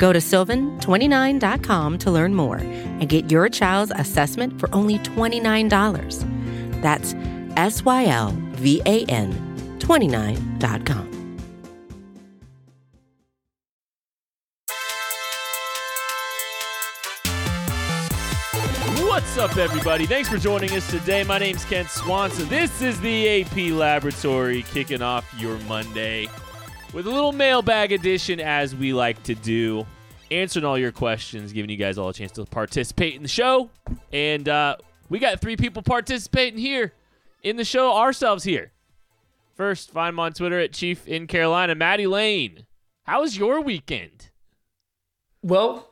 Go to sylvan29.com to learn more and get your child's assessment for only $29. That's S Y L V A N 29.com. What's up, everybody? Thanks for joining us today. My name's Kent Swanson. This is the AP Laboratory kicking off your Monday with a little mailbag edition, as we like to do. Answering all your questions, giving you guys all a chance to participate in the show. And uh, we got three people participating here in the show ourselves here. First, find him on Twitter at Chief in Carolina, Maddie Lane. How was your weekend? Well,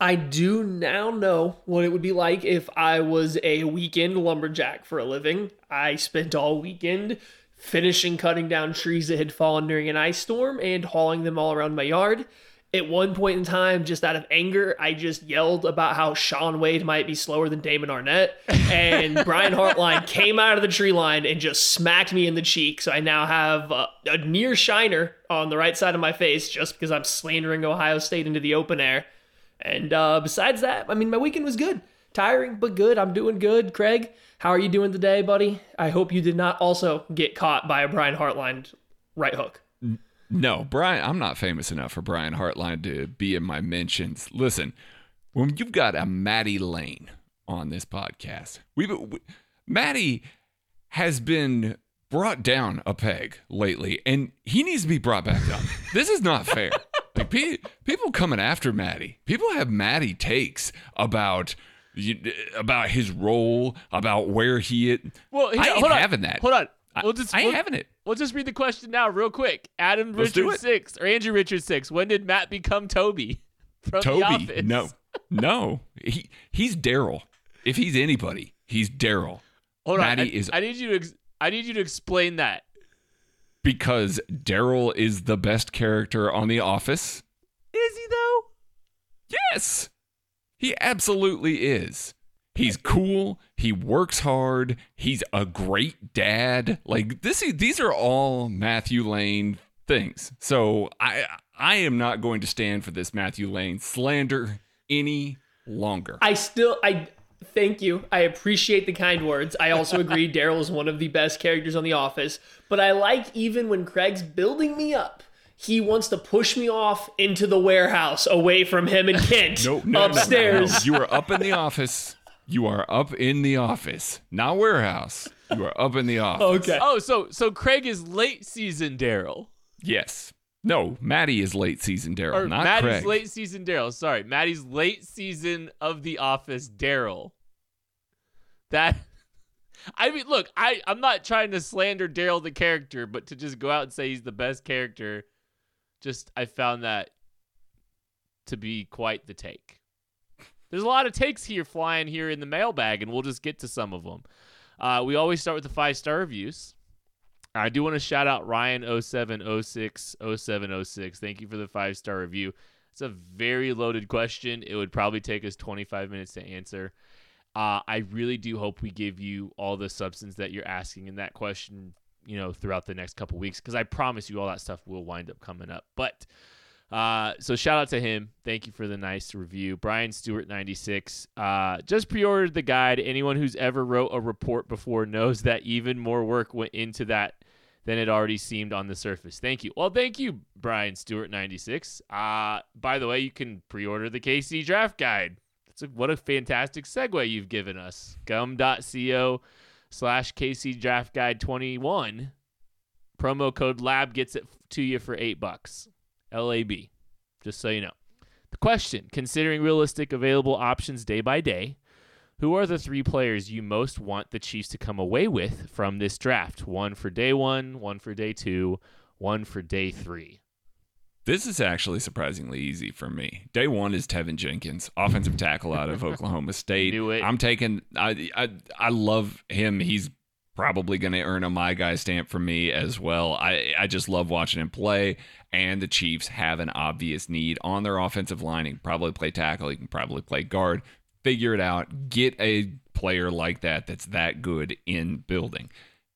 I do now know what it would be like if I was a weekend lumberjack for a living. I spent all weekend finishing cutting down trees that had fallen during an ice storm and hauling them all around my yard. At one point in time, just out of anger, I just yelled about how Shaun Wade might be slower than Damon Arnette. And Brian Hartline came out of the tree line and just smacked me in the cheek. So I now have a, a near shiner on the right side of my face just because I'm slandering Ohio State into the open air. And uh, besides that, I mean, my weekend was good. Tiring, but good. I'm doing good. Craig, how are you doing today, buddy? I hope you did not also get caught by a Brian Hartline right hook. No, Brian, I'm not famous enough for Brian Hartline to be in my mentions. Listen, when you've got a Maddie Lane on this podcast, we've we, Maddie has been brought down a peg lately, and he needs to be brought back up. this is not fair. Like pe- people coming after Maddie, people have Maddie takes about you- about his role, about where he. Is. Well, I ain't on. having that. Hold on. I- We'll just, I ain't we'll- having it. We'll just read the question now, real quick. Adam Let's do Richard six or Andrew Richard six. When did Matt become Toby from The Toby, Office? no, no, he he's Daryl. If he's anybody, he's Daryl. Hold Maddie on. I, is- I need you to. Ex- I need you to explain that. because Daryl is the best character on The Office. Is he though? Yes, he absolutely is. He's cool. He works hard. He's a great dad. Like this, these are all Matthew Lane things. So I, I am not going to stand for this Matthew Lane slander any longer. I still, I thank you. I appreciate the kind words. I also agree Daryl is one of the best characters on The Office. But I like even when Craig's building me up. He wants to push me off into the warehouse away from him and Kent No, no, no, no, upstairs. no. You are up in the office. You are up in the office, not warehouse. You are up in the office. Okay. Oh, so so Craig is late season Daryl, Yes. No, Maddie is late season Daryl, not Craig. Maddie's Craig. late season Daryl. Sorry, Maddie's late season of The Office Daryl. That. I mean, look, I I'm not trying to slander Daryl the character, but to just go out and say he's the best character, just I found that to be quite the take. There's a lot of takes here flying here in the mailbag, and we'll just get to some of them. Uh, we always start with the five star reviews. I do want to shout out Ryan07060706. Thank you for the five star review. It's a very loaded question. It would probably take us 25 minutes to answer. Uh, I really do hope we give you all the substance that you're asking in that question, you know, throughout the next couple weeks, because I promise you all that stuff will wind up coming up. But uh, so shout out to him. Thank you for the nice review. Brian Stewart 96. Uh, just pre-ordered the guide. Anyone who's ever wrote a report before knows that even more work went into that than it already seemed on the surface. Thank you. Well, thank you, Brian Stewart 96. Uh, by the way, you can pre-order the KC draft guide. That's a, what a fantastic segue you've given us. Gum.co slash KC draft guide 21. Promo code LAB gets it to you for eight bucks. LAB, just so you know. The question considering realistic available options day by day, who are the three players you most want the Chiefs to come away with from this draft? One for day one, one for day two, one for day three. This is actually surprisingly easy for me. Day one is Teven Jenkins, offensive tackle out of Oklahoma State. Knew it. I'm taking. I I I love him. He's probably going to earn a my guy stamp for me as well. I I just love watching him play. And the Chiefs have an obvious need on their offensive line. He can probably play tackle. He can probably play guard. Figure it out. Get a player like that that's that good in building.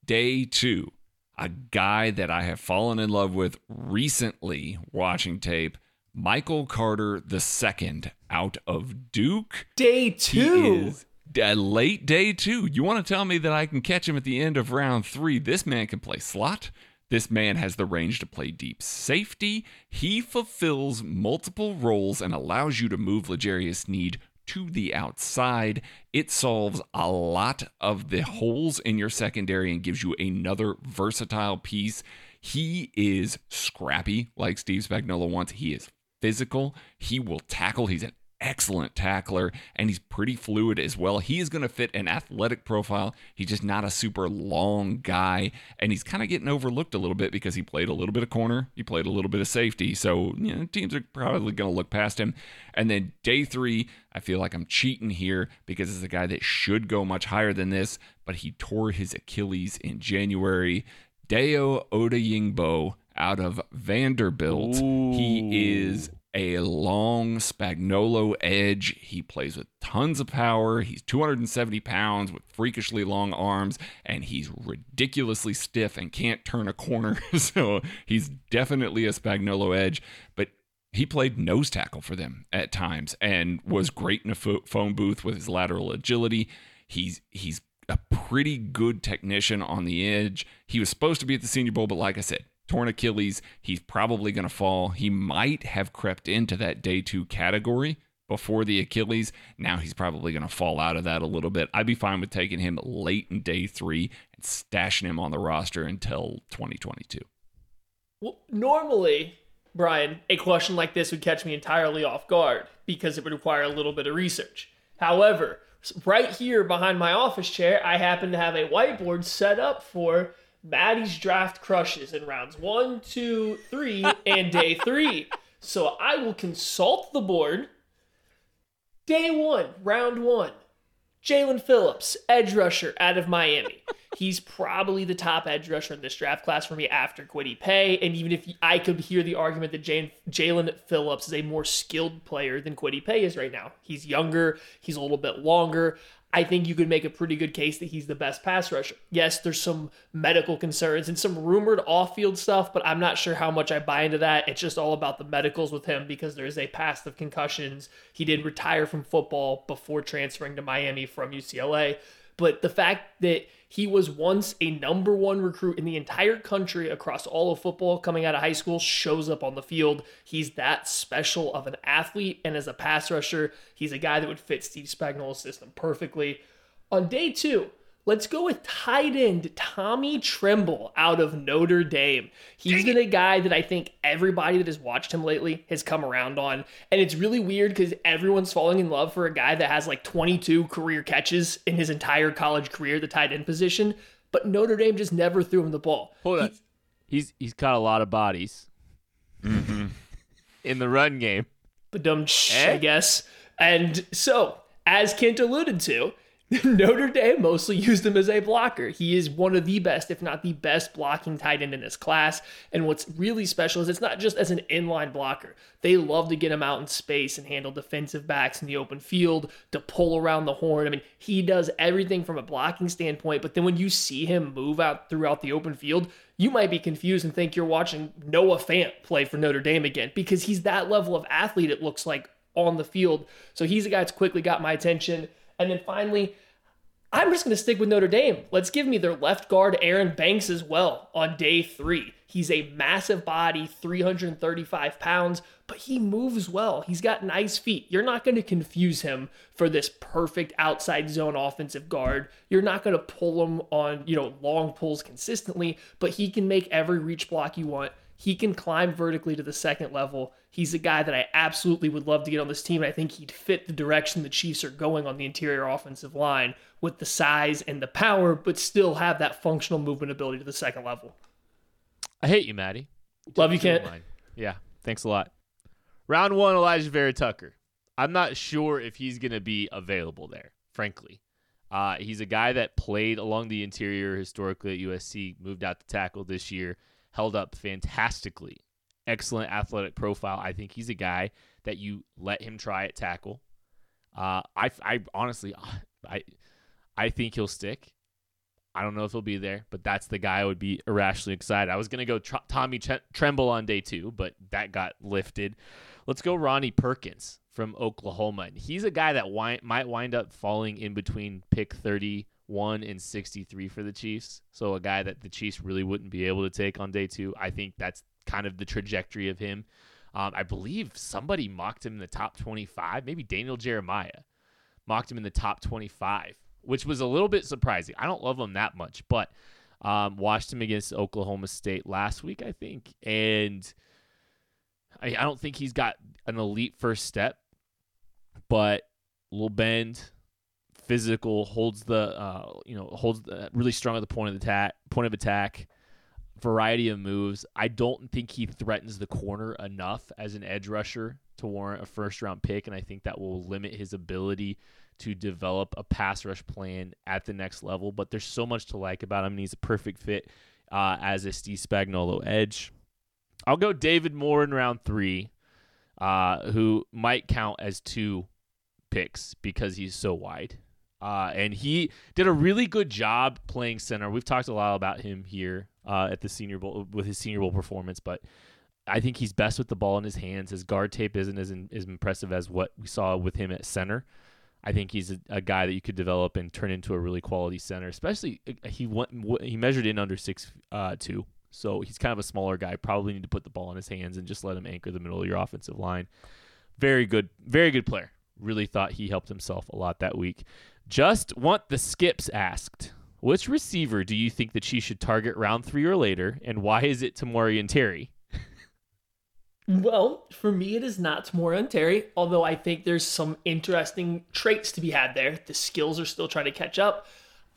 Day two, a guy that I have fallen in love with recently watching tape, Michael Carter II out of Duke. Day He two. is a late day two. You want to tell me that I can catch him at the end of round three? This man can play slot. This man has the range to play deep safety. He fulfills multiple roles and allows you to move L'Jarius Sneed to the outside. It solves a lot of the holes in your secondary and gives you another versatile piece. He is scrappy, like Steve Spagnuolo wants. He is physical. He will tackle. He's an excellent tackler and he's pretty fluid as well. He is going to fit an athletic profile. He's just not a super long guy and he's kind of getting overlooked a little bit because he played a little bit of corner, he played a little bit of safety. So, you know, teams are probably going to look past him. And then day 3, I feel like I'm cheating here because it's a guy that should go much higher than this, but he tore his Achilles in January. Dayo Odeyingbo out of Vanderbilt. He is a long Spagnuolo edge. He plays with tons of power. He's 270 pounds with freakishly long arms, and he's ridiculously stiff and can't turn a corner. so he's definitely a Spagnuolo edge, but he played nose tackle for them at times and was great in a pho- phone booth with his lateral agility. He's he's a pretty good technician on the edge. He was supposed to be at the Senior Bowl, but like I said, torn Achilles. He's probably going to fall. He might have crept into that day two category before the Achilles. Now he's probably going to fall out of that a little bit. I'd be fine with taking him late in day three and stashing him on the roster until 2022. Well, normally, Brian, a question like this would catch me entirely off guard because it would require a little bit of research. However, right here behind my office chair, I happen to have a whiteboard set up for Maddie's draft crushes in rounds one, two, three, and day three. So I will consult the board. Day one, round one. Jaelan Phillips, edge rusher out of Miami. He's probably the top edge rusher in this draft class for me after Kwity Paye. And even if I could hear the argument that Jaelan Phillips is a more skilled player than Kwity Paye is right now, he's younger, he's a little bit longer. I think you could make a pretty good case that he's the best pass rusher. Yes, there's some medical concerns and some rumored off field stuff, but I'm not sure how much I buy into that. It's just all about the medicals with him because there's a past of concussions. He did retire from football before transferring to Miami from UCLA. But the fact that he was once a number one recruit in the entire country across all of football coming out of high school shows up on the field. He's that special of an athlete. And as a pass rusher, he's a guy that would fit Steve Spagnuolo's system perfectly. On day two, let's go with tight end Tommy Tremble out of Notre Dame. He's been a guy that I think everybody that has watched him lately has come around on. And it's really weird because everyone's falling in love for a guy that has like 22 career catches in his entire college career, the tight end position. But Notre Dame just never threw him the ball. Hold on. He's he's caught a lot of bodies in the run game. But I Eh? I guess. And so, as Kent alluded to, Notre Dame mostly used him as a blocker. He is one of the best, if not the best, blocking tight end in this class. And what's really special is it's not just as an inline blocker. They love to get him out in space and handle defensive backs in the open field to pull around the horn. I mean, he does everything from a blocking standpoint, but then when you see him move out throughout the open field, you might be confused and think you're watching Noah Fant play for Notre Dame again because he's that level of athlete, it looks like, on the field. So he's a guy that's quickly got my attention. And then finally, I'm just going to stick with Notre Dame. Let's give me their left guard, Aaron Banks, as well on day three. He's a massive body, 335 pounds, but he moves well. He's got nice feet. You're not going to confuse him for this perfect outside zone offensive guard. You're not going to pull him on, you know, long pulls consistently, but he can make every reach block you want. He can climb vertically to the second level. He's a guy that I absolutely would love to get on this team. And I think he'd fit the direction the Chiefs are going on the interior offensive line with the size and the power, but still have that functional movement ability to the second level. I hate you, Maddie. Love you, Kent. Yeah. Thanks a lot. Round one, Alijah Vera-Tucker. I'm not sure if he's going to be available there, frankly. Uh, he's a guy that played along the interior historically at USC, moved out to tackle this year, held up fantastically. Excellent athletic profile. I think he's a guy that you let him try at tackle. Uh, I, I honestly, I, I think he'll stick. I don't know if he'll be there, but that's the guy I would be irrationally excited. I was going to go tr- Tommy Ch- Tremble on day two, but that got lifted. Let's go Ronnie Perkins from Oklahoma. And he's a guy that wi- might wind up falling in between pick 31 and 63 for the Chiefs. So a guy that the Chiefs really wouldn't be able to take on day two. I think that's kind of the trajectory of him. Um, I believe somebody mocked him in the top 25, maybe Daniel Jeremiah mocked him in the top 25 which was a little bit surprising. I don't love him that much, but um, watched him against Oklahoma State last week, I think, and I, I don't think he's got an elite first step, but little bend, physical, holds the uh, you know holds the, really strong at the point of attack, point of attack, variety of moves. I don't think he threatens the corner enough as an edge rusher to warrant a first round pick, and I think that will limit his ability to develop a pass rush plan at the next level. But there's so much to like about him, and he's a perfect fit uh, as a Steve Spagnuolo edge. I'll go David Moore in round three, uh, who might count as two picks because he's so wide. Uh, and he did a really good job playing center. We've talked a lot about him here uh, at the Senior Bowl with his Senior Bowl performance, but I think he's best with the ball in his hands. His guard tape isn't as, in, as impressive as what we saw with him at center. I think he's a, a, guy that you could develop and turn into a really quality center. Especially uh, he went he measured in under six uh, two, so he's kind of a smaller guy. Probably need to put the ball in his hands and just let him anchor the middle of your offensive line. Very good, very good player. Really thought he helped himself a lot that week. Just want the skips asked. Which receiver do you think that she should target round three or later, and why is it Tamorrion Terry? Well, for me, it is not Tamorrion Terry, although I think there's some interesting traits to be had there. The skills are still trying to catch up.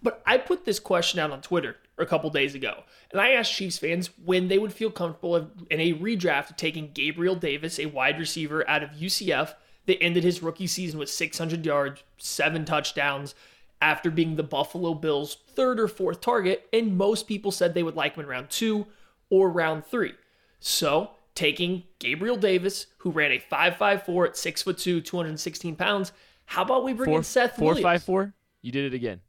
But I put this question out on Twitter a couple days ago, and I asked Chiefs fans when they would feel comfortable in a redraft taking Gabriel Davis, a wide receiver out of UCF that ended his rookie season with 600 yards, seven touchdowns, after being the Buffalo Bills' third or fourth target, and most people said they would like him in round two or round three. So taking Gabriel Davis, who ran a 5.54 at six foot two, 216 pounds. How about we bring four, in Seth four, Williams? five, four? You did it again.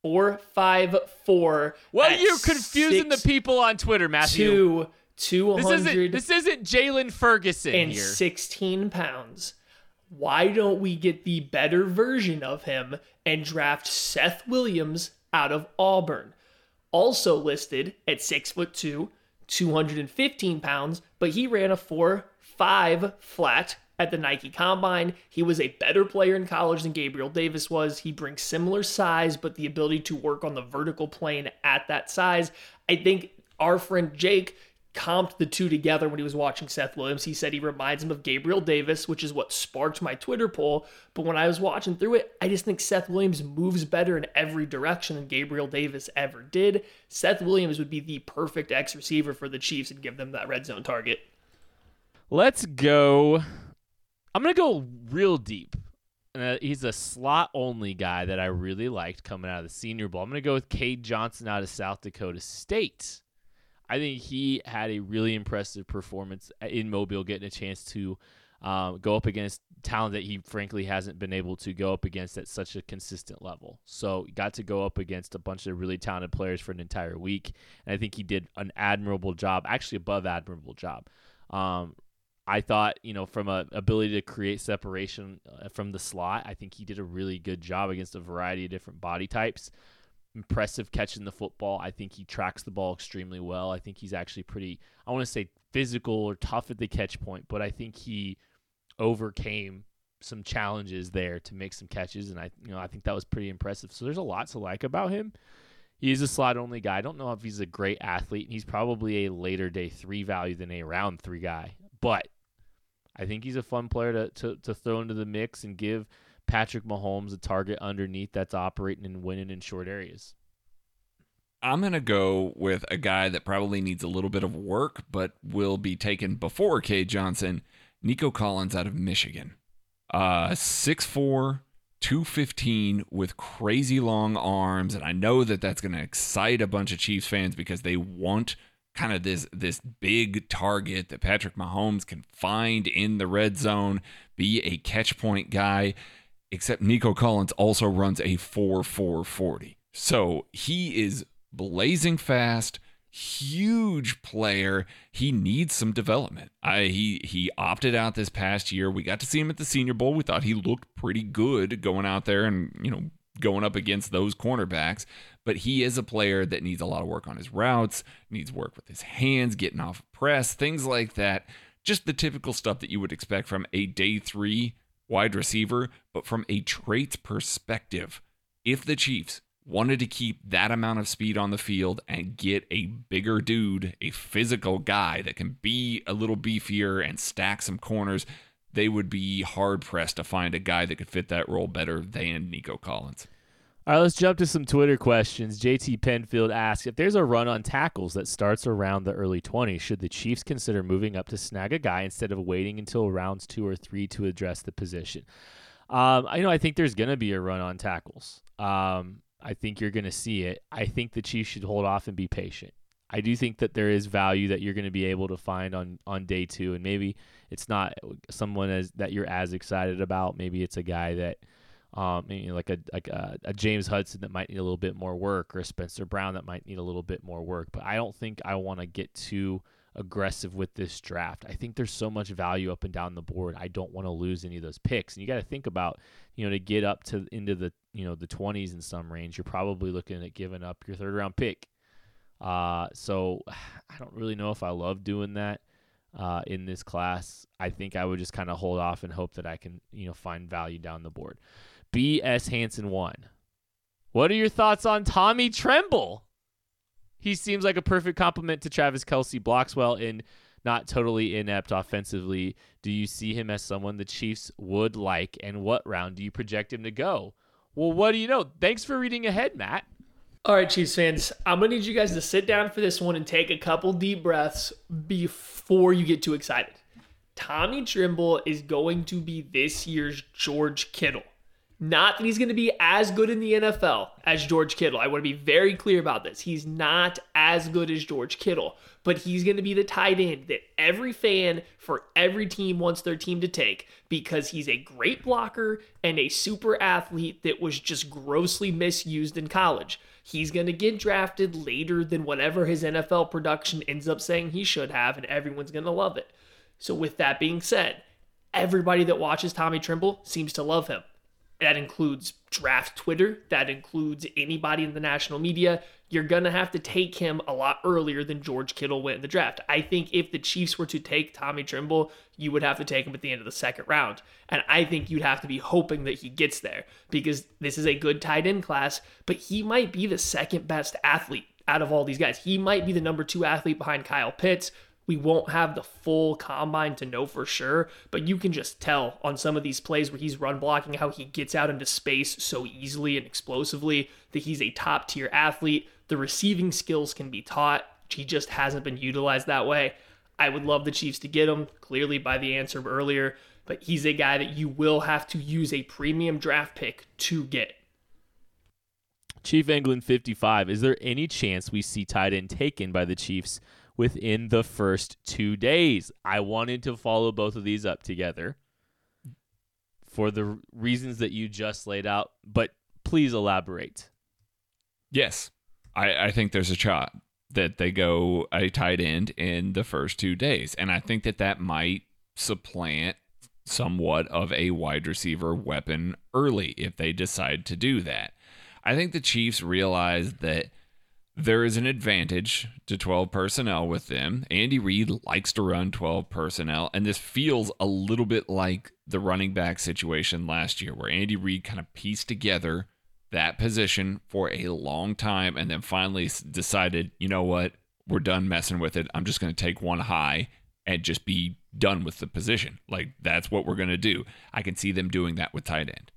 Four five four. Well, you're confusing the people on Twitter, Matthew. Two, 200 this isn't, this isn't Jalen Ferguson and here. 16 pounds. Why don't we get the better version of him and draft Seth Williams out of Auburn? Also listed at six foot two, 215 pounds, but he ran a 4 5 flat at the Nike Combine. He was a better player in college than Gabriel Davis was. He brings similar size, but the ability to work on the vertical plane at that size. I think our friend Jake comped the two together when he was watching Seth Williams. He said he reminds him of Gabriel Davis, which is what sparked my Twitter poll. But when I was watching through it, I just think Seth Williams moves better in every direction than Gabriel Davis ever did. Seth Williams would be the perfect X receiver for the Chiefs and give them that red zone target. Let's go. I'm going to go real deep. Uh, he's a slot only guy that I really liked coming out of the Senior Bowl. I'm going to go with Cade Johnson out of South Dakota State. I think he had a really impressive performance in Mobile, getting a chance to um, go up against talent that he frankly hasn't been able to go up against at such a consistent level. So got to go up against a bunch of really talented players for an entire week, and I think he did an admirable job, actually above admirable job. Um, I thought, you know, from a ability to create separation uh, from the slot, I think he did a really good job against a variety of different body types impressive catching the football. I think he tracks the ball extremely well. I think he's actually pretty, I want to say physical or tough at the catch point, but I think he overcame some challenges there to make some catches and I you know I think that was pretty impressive. So there's a lot to like about him. He's a slot only guy. I don't know if he's a great athlete. He's probably a later day 3 value than a round 3 guy. But I think he's a fun player to, to, to throw into the mix and give Patrick Mahomes a target underneath that's operating and winning in short areas. I'm going to go with a guy that probably needs a little bit of work, but will be taken before K. Johnson, Nico Collins out of Michigan. Uh, 6'4, 215 with crazy long arms. And I know that that's going to excite a bunch of Chiefs fans because they want kind of this this big target that Patrick Mahomes can find in the red zone, be a catch point guy. Except Nico Collins also runs a 4 4 40. So he is blazing fast, huge player. He needs some development. I, he he opted out this past year. We got to see him at the Senior Bowl. We thought he looked pretty good going out there and you know going up against those cornerbacks. But he is a player that needs a lot of work on his routes, needs work with his hands, getting off press, things like that. Just the typical stuff that you would expect from a day three wide receiver, but from a traits perspective, if the Chiefs wanted to keep that amount of speed on the field and get a bigger dude, a physical guy that can be a little beefier and stack some corners, they would be hard pressed to find a guy that could fit that role better than Nico Collins. All right, let's jump to some Twitter questions. JT Penfield asks If there's a run on tackles that starts around the early 20s, should the Chiefs consider moving up to snag a guy instead of waiting until rounds two or three to address the position? Um, I know I think there's going to be a run on tackles. Um, I think you're going to see it. I think the Chiefs should hold off and be patient. I do think that there is value that you're going to be able to find on on day two, and maybe it's not someone as that you're as excited about. Maybe it's a guy that um, you know, like a like a, a, James Hudson that might need a little bit more work, or a Spencer Brown that might need a little bit more work. But I don't think I want to get too aggressive with this draft. I think there's so much value up and down the board. I don't want to lose any of those picks. And you got to think about, you know, to get up to into the you know the 20s in some range, you're probably looking at giving up your third round pick. Uh, so I don't really know if I love doing that. Uh, in this class, I think I would just kind of hold off and hope that I can, you know, find value down the board. B.S. Hanson one. What are your thoughts on Tommy Tremble? He seems like a perfect complement to Travis Kelce. Blocks well and not totally inept offensively. Do you see him as someone the Chiefs would like? And what round do you project him to go? Well, what do you know? Thanks for reading ahead, Matt. All right, Chiefs fans, I'm going to need you guys to sit down for this one and take a couple deep breaths before you get too excited. Tommy Tremble is going to be this year's George Kittle. Not that he's going to be as good in the NFL as George Kittle. I want to be very clear about this. He's not as good as George Kittle, but he's going to be the tight end that every fan for every team wants their team to take because he's a great blocker and a super athlete that was just grossly misused in college. He's going to get drafted later than whatever his NFL production ends up saying he should have, and everyone's going to love it. So, with that being said, everybody that watches Tommy Tremble seems to love him. That includes draft Twitter, that includes anybody in the national media. You're going to have to take him a lot earlier than George Kittle went in the draft. I think if the Chiefs were to take Tommy Tremble, you would have to take him at the end of the second round. And I think you'd have to be hoping that he gets there because this is a good tight end class, but he might be the second best athlete out of all these guys. He might be the number two athlete behind Kyle Pitts, we won't have the full combine to know for sure, but you can just tell on some of these plays where he's run blocking how he gets out into space so easily and explosively that he's a top tier athlete. The receiving skills can be taught. He just hasn't been utilized that way. I would love the Chiefs to get him, clearly by the answer earlier, but he's a guy that you will have to use a premium draft pick to get. Chief England 55. Is there any chance we see tight end taken by the Chiefs within the first two days. I wanted to follow both of these up together for the reasons that you just laid out, but please elaborate. Yes, I, I think there's a shot that they go a tight end in the first two days. And I think that that might supplant somewhat of a wide receiver weapon early if they decide to do that. I think the Chiefs realize that there is an advantage to 12 personnel with them. Andy Reid likes to run 12 personnel, and this feels a little bit like the running back situation last year, where Andy Reid kind of pieced together that position for a long time and then finally decided, you know what, we're done messing with it. I'm just going to take one high and just be done with the position. Like, that's what we're going to do. I can see them doing that with tight end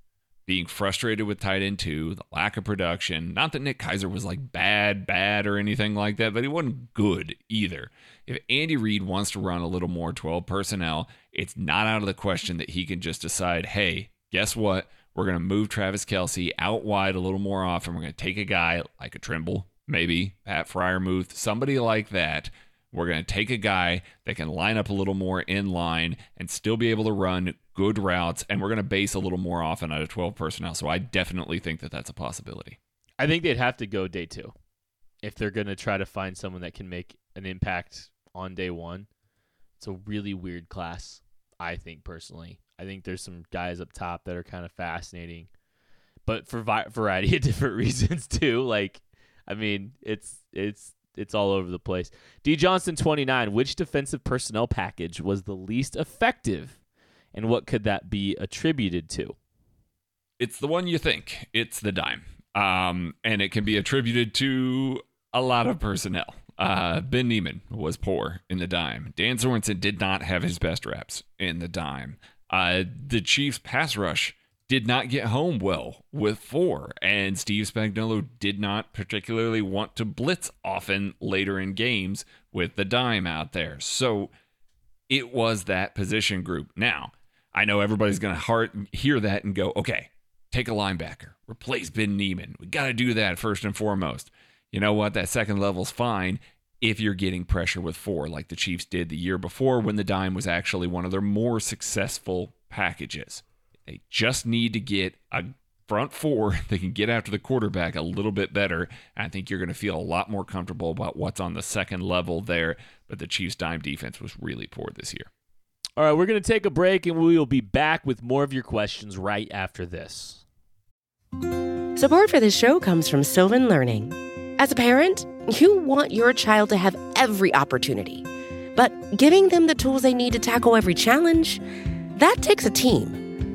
being frustrated with tight end two, the lack of production. Not that Nick Keizer was like bad bad, or anything like that, but he wasn't good either. If Andy Reid wants to run a little more 12 personnel, it's not out of the question that he can just decide, hey, guess what? We're going to move Travis Kelce out wide a little more often. We're going to take a guy like a Tremble, maybe Pat Freiermuth, somebody like that. We're going to take a guy that can line up a little more in line and still be able to run good routes, and we're going to base a little more often out of 12 personnel. So I definitely think that that's a possibility. I think they'd have to go day two if they're going to try to find someone that can make an impact on day one. It's a really weird class, I think personally. I think there's some guys up top that are kind of fascinating, but for vi- variety of different reasons too. Like, I mean, it's it's it's all over the place. D Johnson 29. Which defensive personnel package was the least effective, and what could that be attributed to? It's the one you think. It's the dime. Um, and it can be attributed to a lot of personnel. Uh, ben Niemann was poor in the dime. Dan Sorensen did not have his best reps in the dime. Uh, the Chiefs' pass rush did not get home well with four, and Steve Spagnuolo did not particularly want to blitz often later in games with the dime out there. So it was that position group. Now, I know everybody's going to hear that and go, okay, take a linebacker, replace Ben Niemann. We got to do that first and foremost. You know what? That second level's fine if you're getting pressure with four, like the Chiefs did the year before when the dime was actually one of their more successful packages. They just need to get a front four that can get after the quarterback a little bit better. I think you're going to feel a lot more comfortable about what's on the second level there. But the Chiefs' dime defense was really poor this year. All right, we're going to take a break and we will be back with more of your questions right after this. Support for this show comes from Sylvan Learning. As a parent, you want your child to have every opportunity, but giving them the tools they need to tackle every challenge, that takes a team.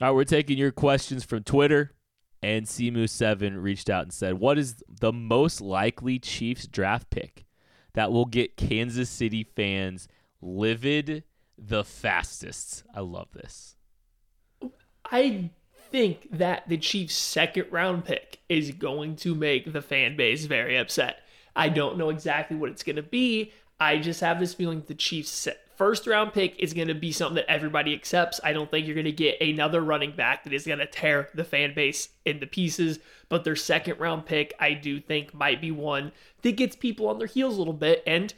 All right, we're taking your questions from Twitter. And Simu7 reached out and said, What is the most likely Chiefs draft pick that will get Kansas City fans livid the fastest? I love this. I think that the Chiefs' second round pick is going to make the fan base very upset. I don't know exactly what it's going to be. I just have this feeling the Chiefs' first round pick is going to be something that everybody accepts. I don't think you're going to get another running back that is going to tear the fan base into pieces. But their second round pick, I do think, might be one that gets people on their heels a little bit. And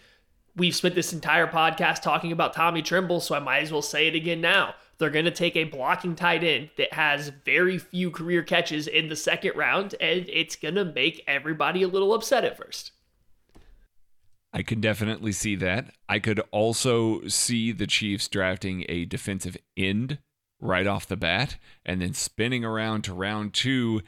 we've spent this entire podcast talking about Tommy Tremble, so I might as well say it again now. They're going to take a blocking tight end that has very few career catches in the second round, and it's going to make everybody a little upset at first. I could definitely see that. I could also see the Chiefs drafting a defensive end right off the bat and then spinning around to round two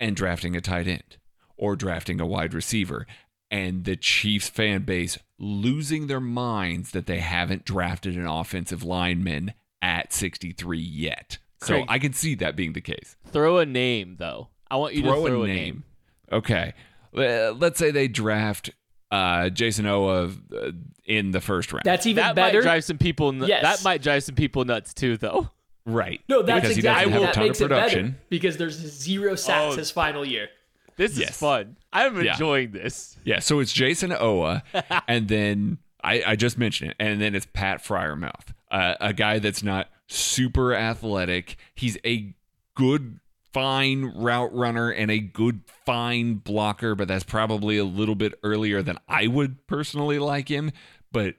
and drafting a tight end or drafting a wide receiver. And the Chiefs fan base losing their minds that they haven't drafted an offensive lineman at 63 yet. So I can see that being the case. Throw a name, though. I want you Throw to throw a a name. name. Okay. Let's say they draft uh, Jayson Oweh uh, in the first round. That's even That better. might drive some people. Nu- Yes. That might drive some people nuts too, though. right. no, that's because exactly he doesn't have that a ton makes of it better production. because there's zero sacks Oh. his final year. This Yes. is fun. I'm Yeah. enjoying this. Yeah, so it's Jayson Oweh, and then I, I just mentioned it, and then it's Pat Freiermuth, uh, a guy that's not super athletic. He's a good fine route runner and a good fine blocker, but that's probably a little bit earlier than I would personally like him. But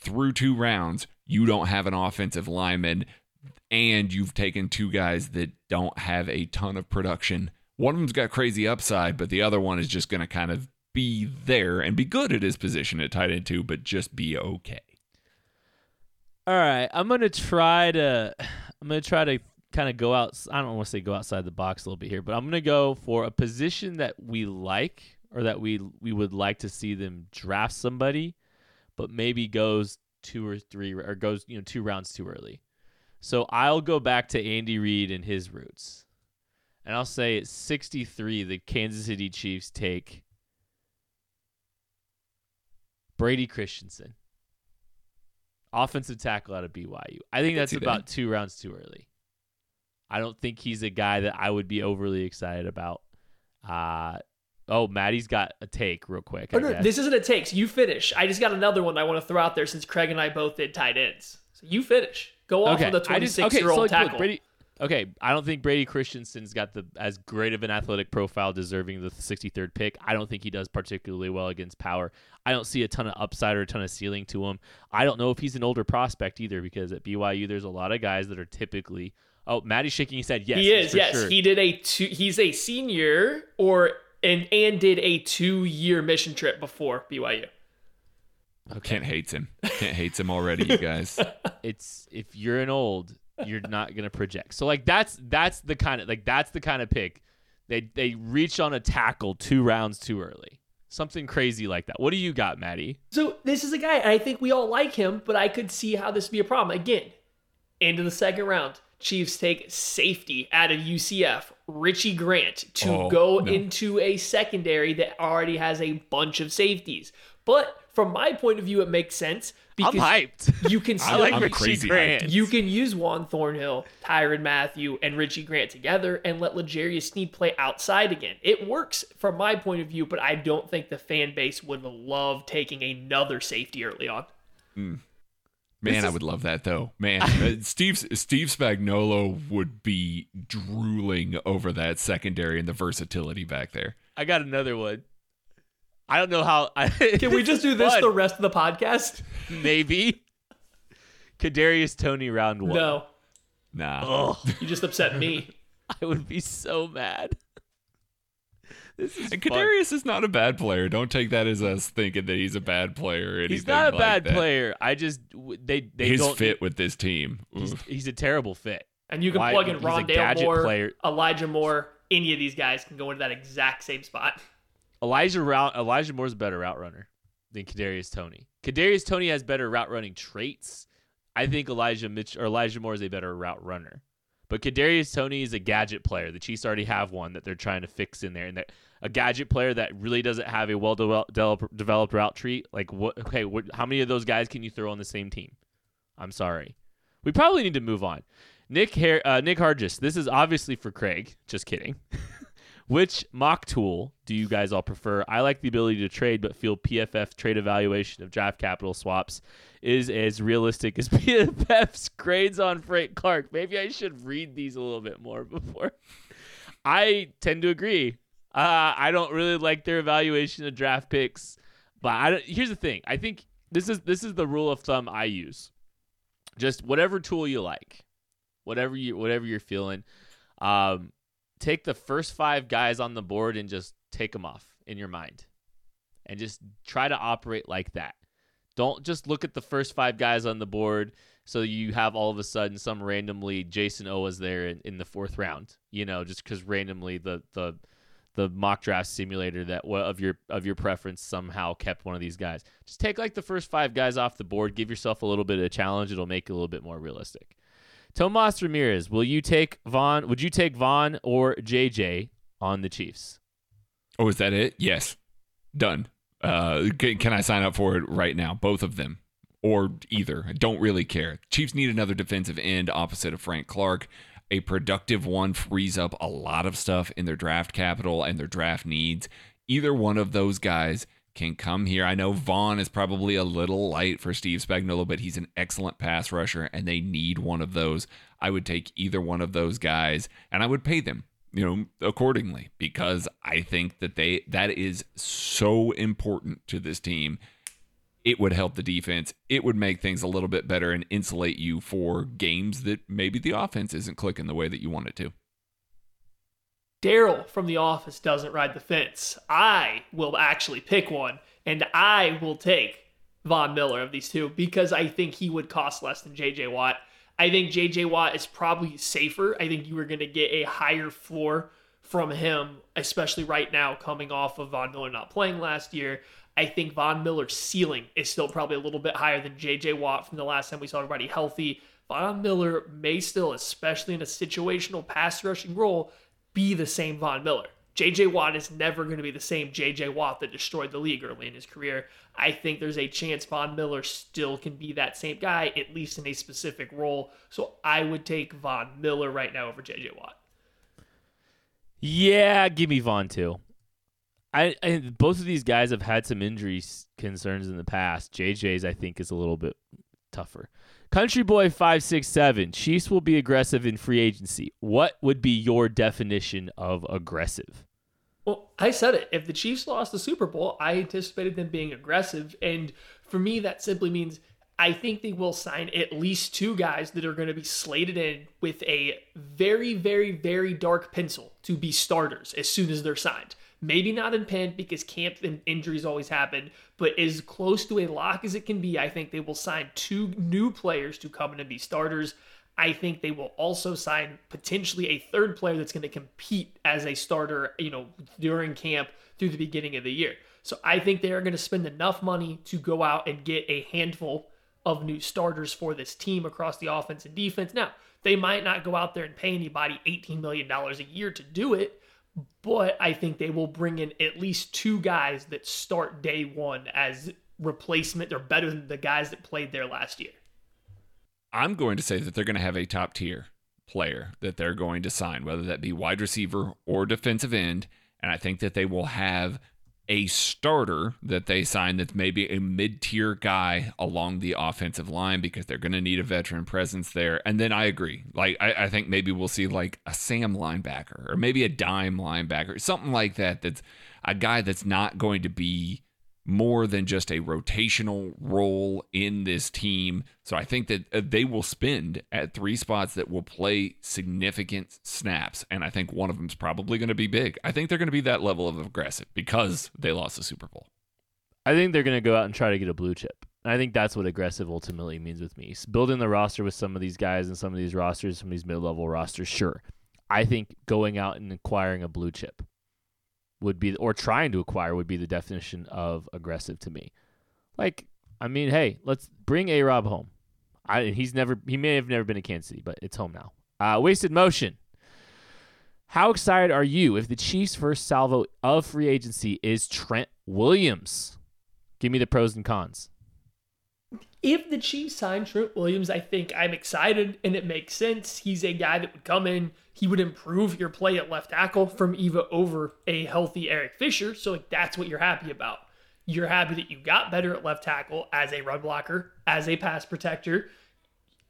through two rounds, you don't have an offensive lineman and you've taken two guys that don't have a ton of production. One of them's got crazy upside, but the other one is just going to kind of be there and be good at his position at tight end too, but just be okay. All right, I'm gonna try to. I'm gonna try to kind of go out. I don't want to say go outside the box a little bit here, but I'm gonna go for a position that we like or that we we would like to see them draft somebody, but maybe goes two or three or goes you know two rounds too early. So I'll go back to Andy Reid and his roots. And I'll say at 63, the Kansas City Chiefs take Brady Christensen, offensive tackle out of BYU. I think that's see that. about two rounds too early. I don't think he's a guy that I would be overly excited about. Uh, oh, Maddie's got a take real quick. Oh, no, this isn't a takes. You finish. I just got another one I want to throw out there since Craig and I both did tight ends. So you finish. Go off okay. the I just- 26 okay, year so old like, look, tackle. Brady, okay, I don't think Brady Christensen's got the as great of an athletic profile deserving the 63rd pick. I don't think he does particularly well against power. I don't see a ton of upside or a ton of ceiling to him. I don't know if he's an older prospect either because at BYU there's a lot of guys that are typically Oh, Maddie's shaking his head. Yes, he is. Yes, sure. he did a two. He's a senior or and and did a two year mission trip before BYU. Kent oh, hates him. Kent hates him already, you guys. it's if you're an old, you're not gonna project. So like that's that's the kind of like that's the kind of pick. They they reach on a tackle two rounds too early. Something crazy like that. What do you got, Maddie? So this is a guy, and I think we all like him, but I could see how this would be a problem. Again, into the second round, Chiefs take safety out of UCF, Richie Grant, to Oh, go no. into a secondary that already has a bunch of safeties. But from my point of view, it makes sense because I'm hyped. you can still like I'm Richie crazy Grant. you can use Juan Thornhill, Tyrann Mathieu, and Richie Grant together and let L'Jarius Sneed play outside again. It works from my point of view, but I don't think the fan base would love taking another safety early on. Hmm. Man, I would love that though. Man, uh, Steve Steve Spagnuolo would be drooling over that secondary and the versatility back there. I got another one. I don't know how. I, Can we just do this fun. the rest of the podcast? Maybe. Kadarius Toney round one. No, Nah. Oh, you just upset me. I would be so mad. This is And. Kadarius is not a bad player. Don't take that as us thinking that he's a bad player or anything. He's not a like bad that. player. I just they they His don't fit with this team. He's, he's a terrible fit. And you can Why- plug in he's a Rondale gadget Moore, player. Elijah Moore. Any of these guys can go into that exact same spot. Elijah route Elijah Moore's a better route runner than Kadarius Toney. Kadarius Toney has better route running traits. I think Elijah Mitch or Elijah Moore is a better route runner. But Kadarius Toney is a gadget player. The Chiefs already have one that they're trying to fix in there, and a gadget player that really doesn't have a well developed route tree. Like what? Okay, what, how many of those guys can you throw on the same team? I'm sorry. We probably need to move on. Nick Har- uh, Nick Hargis. This is obviously for Craig. Just kidding. Which mock tool do you guys all prefer? I like the ability to trade, but feel PFF trade evaluation of draft capital swaps is as realistic as PFF's grades on Frank Clark. Maybe I should read these a little bit more before. I tend to agree. Uh, I don't really like their evaluation of draft picks, but I here's the thing. I think this is this is the rule of thumb I use. Just whatever tool you like, whatever you whatever you're feeling. Um, take the first five guys on the board and just take them off in your mind and just try to operate like that. Don't just look at the first five guys on the board so you have all of a sudden some randomly Jayson O Oweh's there in, in the fourth round, you know, just because randomly the, the the mock draft simulator that of your of your preference somehow kept one of these guys. Just take like the first five guys off the board, give yourself a little bit of a challenge. It'll make it a little bit more realistic. Tomas Ramirez, will you take Vaughn? Would you take Vaughn or JJ on the Chiefs? Oh, is that it? Yes. Done. Uh, can, can I sign up for it right now? Both of them. Or either. I don't really care. Chiefs need another defensive end opposite of Frank Clark. A productive one frees up a lot of stuff in their draft capital and their draft needs. Either one of those guys can come here. I know Vaughn is probably a little light for Steve Spagnuolo, but he's an excellent pass rusher, and they need one of those. I would take either one of those guys, and I would pay them. you know, accordingly because I think that they that is so important to this team. It would help the defense. It would make things a little bit better and insulate you for games that maybe the offense isn't clicking the way that you want it to. Daryl from The Office doesn't ride the fence. I will actually pick one, and I will take Von Miller of these two because I think he would cost less than JJ Watt. I think JJ Watt is probably safer. I think you are going to get a higher floor from him, especially right now coming off of Von Miller not playing last year. I think Von Miller's ceiling is still probably a little bit higher than JJ Watt from the last time we saw everybody healthy. Von Miller may still, especially in a situational pass rushing role, be the same Von Miller. JJ Watt is never going to be the same JJ Watt that destroyed the league early in his career. I think there's a chance Von Miller still can be that same guy, at least in a specific role. So I would take Von Miller right now over JJ Watt. Yeah, give me Von too. I, I both of these guys have had some injury concerns in the past. JJ's I think is a little bit tougher. Country Boy 567, Chiefs will be aggressive in free agency. What would be your definition of aggressive? Well, I said it. If the Chiefs lost the Super Bowl, I anticipated them being aggressive. And for me, that simply means I think they will sign at least two guys that are going to be slated in with a very, very, very dark pencil to be starters as soon as they're signed. Maybe not in pen because camp and injuries always happen, but as close to a lock as it can be, I think they will sign two new players to come in and be starters. I think they will also sign potentially a third player that's going to compete as a starter, you know, during camp through the beginning of the year. So I think they are going to spend enough money to go out and get a handful of new starters for this team across the offense and defense. Now, they might not go out there and pay anybody $18 million a year to do it, but I think they will bring in at least two guys that start day one as replacement They're better than the guys that played there last year. I'm going to say that they're going to have a top tier player that they're going to sign, whether that be wide receiver or defensive end. And I think that they will have a starter that they sign that's maybe a mid tier guy along the offensive line because they're going to need a veteran presence there. And then I agree. Like, I, I, think maybe we'll see like a Sam linebacker or maybe a dime linebacker, something like that. That's a guy that's not going to be more than just a rotational role in this team. So I think that uh, they will spend at three spots that will play significant snaps. And I think one of them is probably going to be big. I think they're going to be that level of aggressive because they lost the Super Bowl. I think they're going to go out and try to get a blue chip. I think that's what aggressive ultimately means with me. Building the roster with some of these guys and some of these rosters, some of these mid level rosters, sure. I think going out and acquiring a blue chip would be, or trying to acquire would be the definition of aggressive to me. Like, I mean, hey, let's bring A Rob home. I, he's never, he may have never been to Kansas City, but it's home now. Uh, wasted motion. How excited are you if the Chiefs' first salvo of free agency is Trent Williams? Give me the pros and cons. If the Chiefs sign Trent Williams, I think I'm excited and it makes sense. He's a guy that would come in, he would improve your play at left tackle from Eva over a healthy Eric Fisher. So like that's what you're happy about. You're happy that you got better at left tackle as a run blocker, as a pass protector,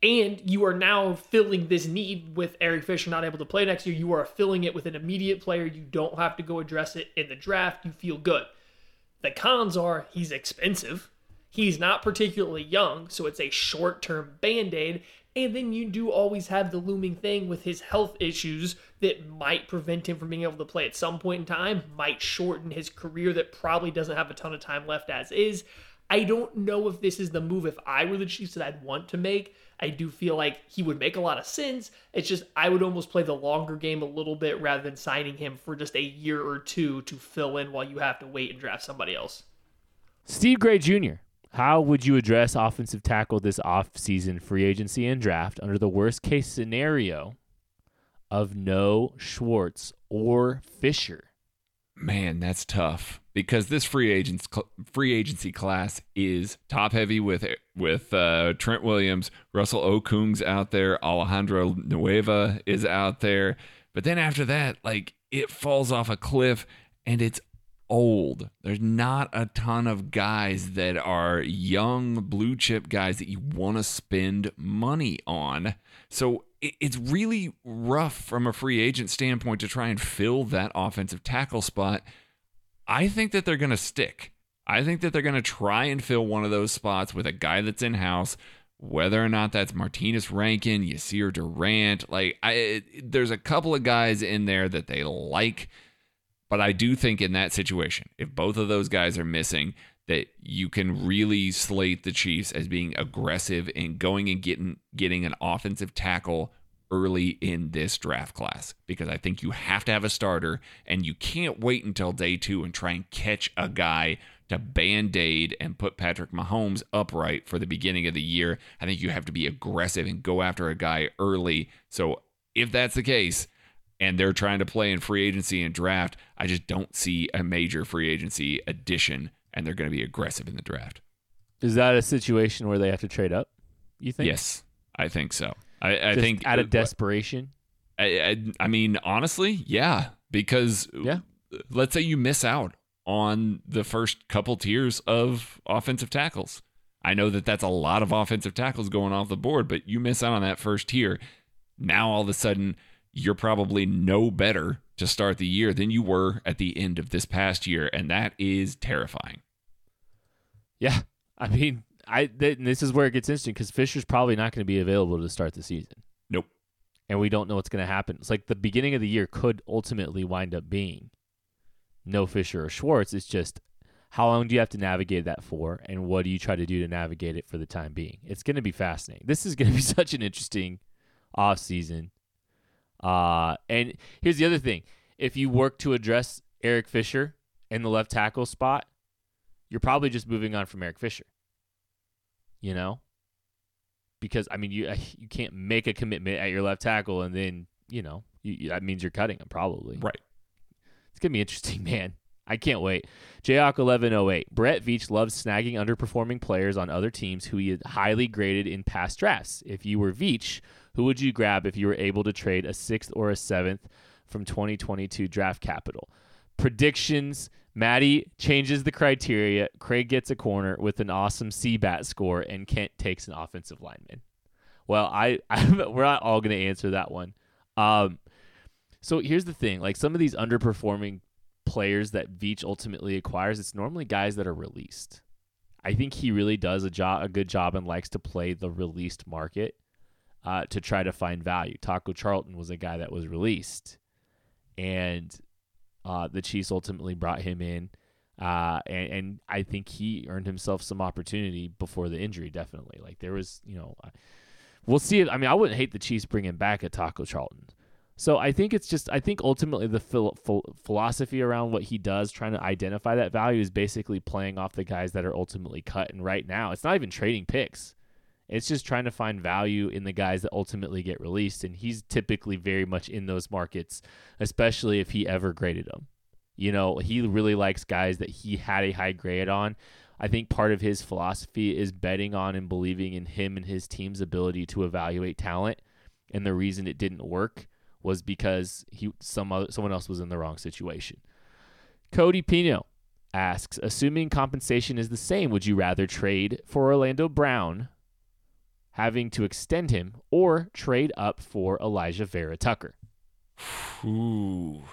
and you are now filling this need with Eric Fisher not able to play next year. You are filling it with an immediate player. You don't have to go address it in the draft. You feel good. The cons are he's expensive. He's not particularly young, so it's a short term band aid. And then you do always have the looming thing with his health issues that might prevent him from being able to play at some point in time, might shorten his career that probably doesn't have a ton of time left as is. I don't know if this is the move if I were the Chiefs that I'd want to make. I do feel like he would make a lot of sense. It's just I would almost play the longer game a little bit rather than signing him for just a year or two to fill in while you have to wait and draft somebody else. Steve Gray Jr. How would you address offensive tackle this offseason free agency and draft under the worst case scenario of no Schwartz or Fisher? Man, that's tough because this free agents free agency class is top heavy with with uh, Trent Williams, Russell Okung's out there, Alejandro Villanueva is out there, but then after that, like it falls off a cliff, and it's old. There's not a ton of guys that are young blue chip guys that you want to spend money on. So it's really rough from a free agent standpoint to try and fill that offensive tackle spot. I think that they're going to stick. I think that they're going to try and fill one of those spots with a guy that's in house, whether or not that's Martinas Rankin, Yasir Durant. Like, I, there's a couple of guys in there that they like, but I do think in that situation, if both of those guys are missing, that you can really slate the Chiefs as being aggressive in going and getting getting an offensive tackle early in this draft class because I think you have to have a starter and you can't wait until day 2 and try and catch a guy to band-aid and put Patrick Mahomes upright for the beginning of the year. I think you have to be aggressive and go after a guy early. So if that's the case, and they're trying to play in free agency and draft, I just don't see a major free agency addition and they're going to be aggressive in the draft. Is that a situation where they have to trade up? You think? Yes, I think so. I, I think out of uh, desperation. I, I, I mean, honestly, yeah, because yeah, let's say you miss out on the first couple tiers of offensive tackles. I know that that's a lot of offensive tackles going off the board, but you miss out on that first tier. Now all of a sudden, you're probably no better to start the year than you were at the end of this past year, and that is terrifying. Yeah, I mean, I th- this is where it gets interesting because Fisher's probably not going to be available to start the season. Nope. And we don't know what's going to happen. It's like the beginning of the year could ultimately wind up being no Fisher or Schwartz. It's just how long do you have to navigate that for, and what do you try to do to navigate it for the time being? It's going to be fascinating. This is going to be such an interesting off season. Uh, and here's the other thing: if you work to address Eric Fisher in the left tackle spot, you're probably just moving on from Eric Fisher. You know, because I mean, you you can't make a commitment at your left tackle and then you know you, that means you're cutting him probably. Right. It's gonna be interesting, man. I can't wait. Jayhawk eleven oh eight. Brett Veach loves snagging underperforming players on other teams who he had highly graded in past drafts. If you were Veach, who would you grab if you were able to trade a sixth or a seventh from 2022 draft capital? Predictions Maddie changes the criteria. Craig gets a corner with an awesome CBAT score, and Kent takes an offensive lineman. Well, I, I we're not all going to answer that one. Um, so here's the thing: like some of these underperforming players that Veach ultimately acquires, it's normally guys that are released. I think he really does a job, a good job, and likes to play the released market uh, to try to find value. Taco Charlton was a guy that was released, and uh, the Chiefs ultimately brought him in, uh, and, and, I think he earned himself some opportunity before the injury. Definitely, like there was, you know, we'll see. It. I mean, I wouldn't hate the Chiefs bringing back a Taco Charlton. So I think it's just I think ultimately the phil- philosophy around what he does, trying to identify that value, is basically playing off the guys that are ultimately cut. And right now, it's not even trading picks. It's just trying to find value in the guys that ultimately get released. And he's typically very much in those markets, especially if he ever graded them. You know, he really likes guys that he had a high grade on. I think part of his philosophy is betting on and believing in him and his team's ability to evaluate talent. And the reason it didn't work was because he some other, someone else was in the wrong situation. Cody Pino asks, assuming compensation is the same, would you rather trade for Orlando Brown having to extend him or trade up for Alijah Vera-Tucker. Ooh.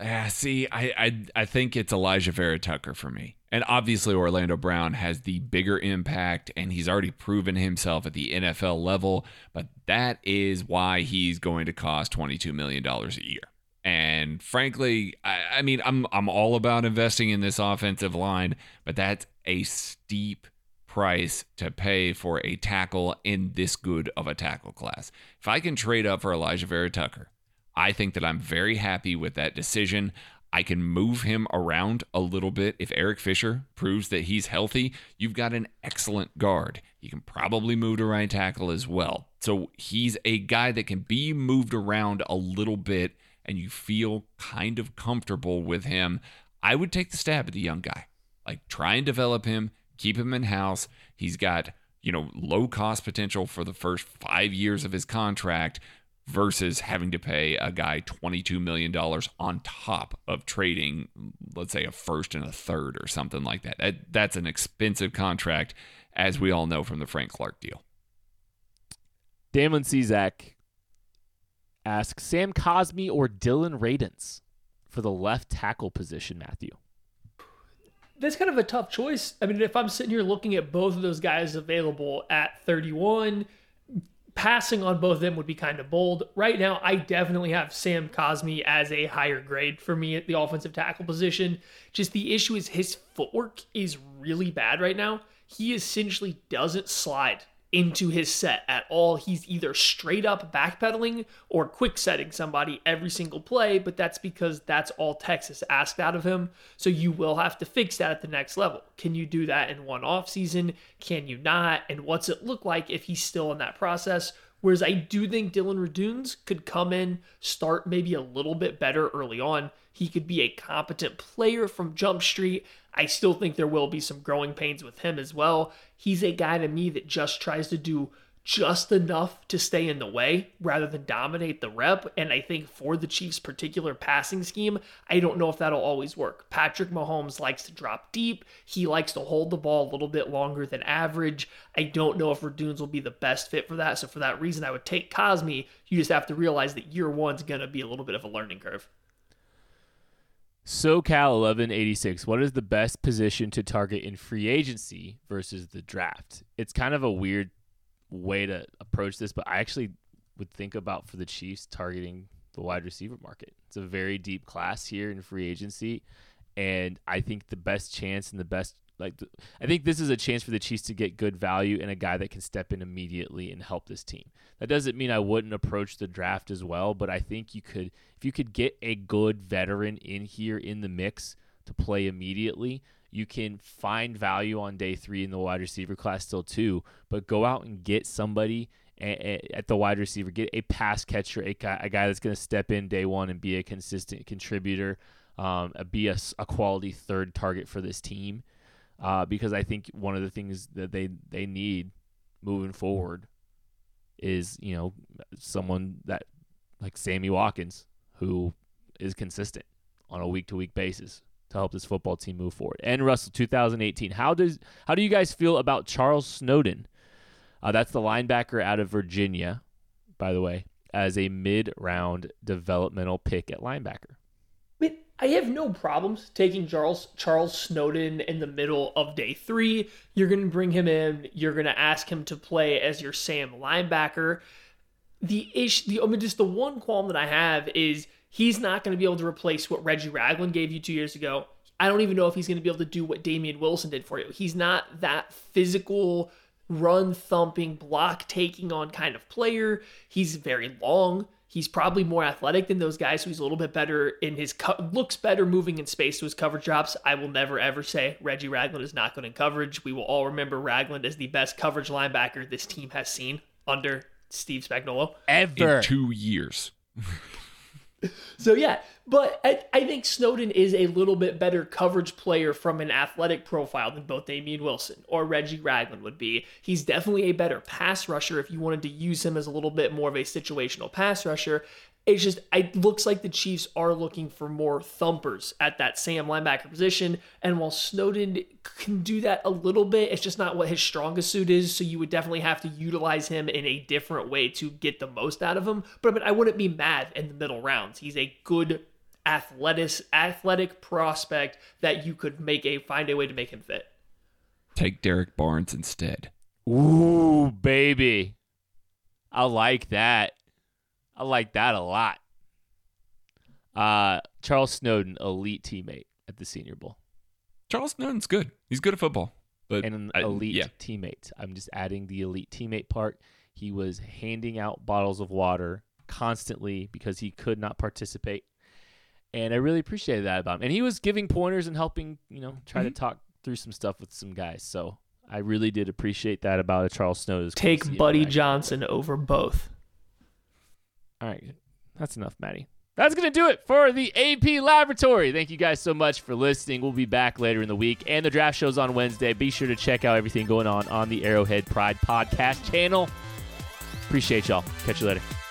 Yeah, see, I, I I think it's Alijah Vera-Tucker for me. And obviously Orlando Brown has the bigger impact and he's already proven himself at the NFL level, but that is why he's going to cost $22 million a year. And frankly, I, I mean, I'm I'm all about investing in this offensive line, but that's a steep price to pay for a tackle in this good of a tackle class. If I can trade up for Alijah Vera-Tucker, I think that I'm very happy with that decision. I can move him around a little bit. If Eric Fisher proves that he's healthy, you've got an excellent guard. You can probably move to right tackle as well. So he's a guy that can be moved around a little bit and you feel kind of comfortable with him. I would take the stab at the young guy. Like try and develop him, keep him in house. He's got, you know, low cost potential for the first five years of his contract versus having to pay a guy $22 million on top of trading, let's say, a first and a third or something like that. that that's an expensive contract, as we all know from the Frank Clark deal. Damon Cizak asks Sam Cosmi or Dillon Radunz for the left tackle position, Matthew. That's kind of a tough choice. I mean, if I'm sitting here looking at both of those guys available at 31, passing on both of them would be kind of bold. Right now, I definitely have Sam Cosmi as a higher grade for me at the offensive tackle position. Just the issue is his footwork is really bad right now. He essentially doesn't slide into his set at all. He's either straight up backpedaling or quick setting somebody every single play, but that's because that's all Texas asked out of him. So you will have to fix that at the next level. Can you do that in one off season? Can you not? And what's it look like if he's still in that process? Whereas I do think Dillon Radunz could come in, start maybe a little bit better early on. He could be a competent player from Jump Street. I still think there will be some growing pains with him as well. He's a guy to me that just tries to do just enough to stay in the way rather than dominate the rep. And I think for the Chiefs' particular passing scheme, I don't know if that'll always work. Patrick Mahomes likes to drop deep. He likes to hold the ball a little bit longer than average. I don't know if Radunz will be the best fit for that. So for that reason, I would take Cosmi. You just have to realize that year one's going to be a little bit of a learning curve. SoCal 1186. What is the best position to target in free agency versus the draft? It's kind of a weird way to approach this, but I actually would think about for the Chiefs targeting the wide receiver market. It's a very deep class here in free agency, and I think the best chance and the best like I think this is a chance for the Chiefs to get good value and a guy that can step in immediately and help this team. That doesn't mean I wouldn't approach the draft as well, but I think you could if you could get a good veteran in here in the mix to play immediately, you can find value on day 3 in the wide receiver class still too, but go out and get somebody at the wide receiver, get a pass catcher, a guy, a guy that's going to step in day 1 and be a consistent contributor, um, be a, a quality third target for this team uh, because I think one of the things that they they need moving forward is you know someone that like Sammy Watkins who is consistent on a week to week basis to help this football team move forward. And Russell, 2018, how does how do you guys feel about Charles Snowden? Uh, that's the linebacker out of Virginia, by the way, as a mid round developmental pick at linebacker. I have no problems taking Charles Charles Snowden in the middle of day three. You're going to bring him in. You're going to ask him to play as your Sam linebacker. The ish, the I mean, just the one qualm that I have is he's not going to be able to replace what Reggie Ragland gave you two years ago. I don't even know if he's going to be able to do what Damien Wilson did for you. He's not that physical, run thumping, block taking on kind of player. He's very long. He's probably more athletic than those guys, so he's a little bit better in his co- looks better moving in space to his coverage drops. I will never ever say Reggie Ragland is not good in coverage. We will all remember Ragland as the best coverage linebacker this team has seen under Steve Spagnuolo ever in two years. so yeah, but I, I, think Snowden is a little bit better coverage player from an athletic profile than both Damien Wilson or Reggie Ragland would be. He's definitely a better pass rusher if you wanted to use him as a little bit more of a situational pass rusher. It's just it looks like the Chiefs are looking for more thumpers at that Sam linebacker position. And while Snowden can do that a little bit, it's just not what his strongest suit is. So you would definitely have to utilize him in a different way to get the most out of him. But I mean, I wouldn't be mad in the middle rounds. He's a good athletic athletic prospect that you could make a find a way to make him fit. Take Derrick Barnes instead. Ooh, baby. I like that. I like that a lot. Uh, Charles Snowden, elite teammate at the Senior Bowl. Charles Snowden's good. He's good at football, but and an I, elite yeah. teammate. I'm just adding the elite teammate part. He was handing out bottles of water constantly because he could not participate, and I really appreciated that about him. And he was giving pointers and helping, you know, try mm-hmm. to talk through some stuff with some guys. So I really did appreciate that about a Charles Snowden. Take Buddy Johnson over both. All right. That's enough, Maddie. That's going to do it for the AP Laboratory. Thank you guys so much for listening. We'll be back later in the week, and the draft show's on Wednesday. Be sure to check out everything going on on the Arrowhead Pride podcast channel. Appreciate y'all. Catch you later.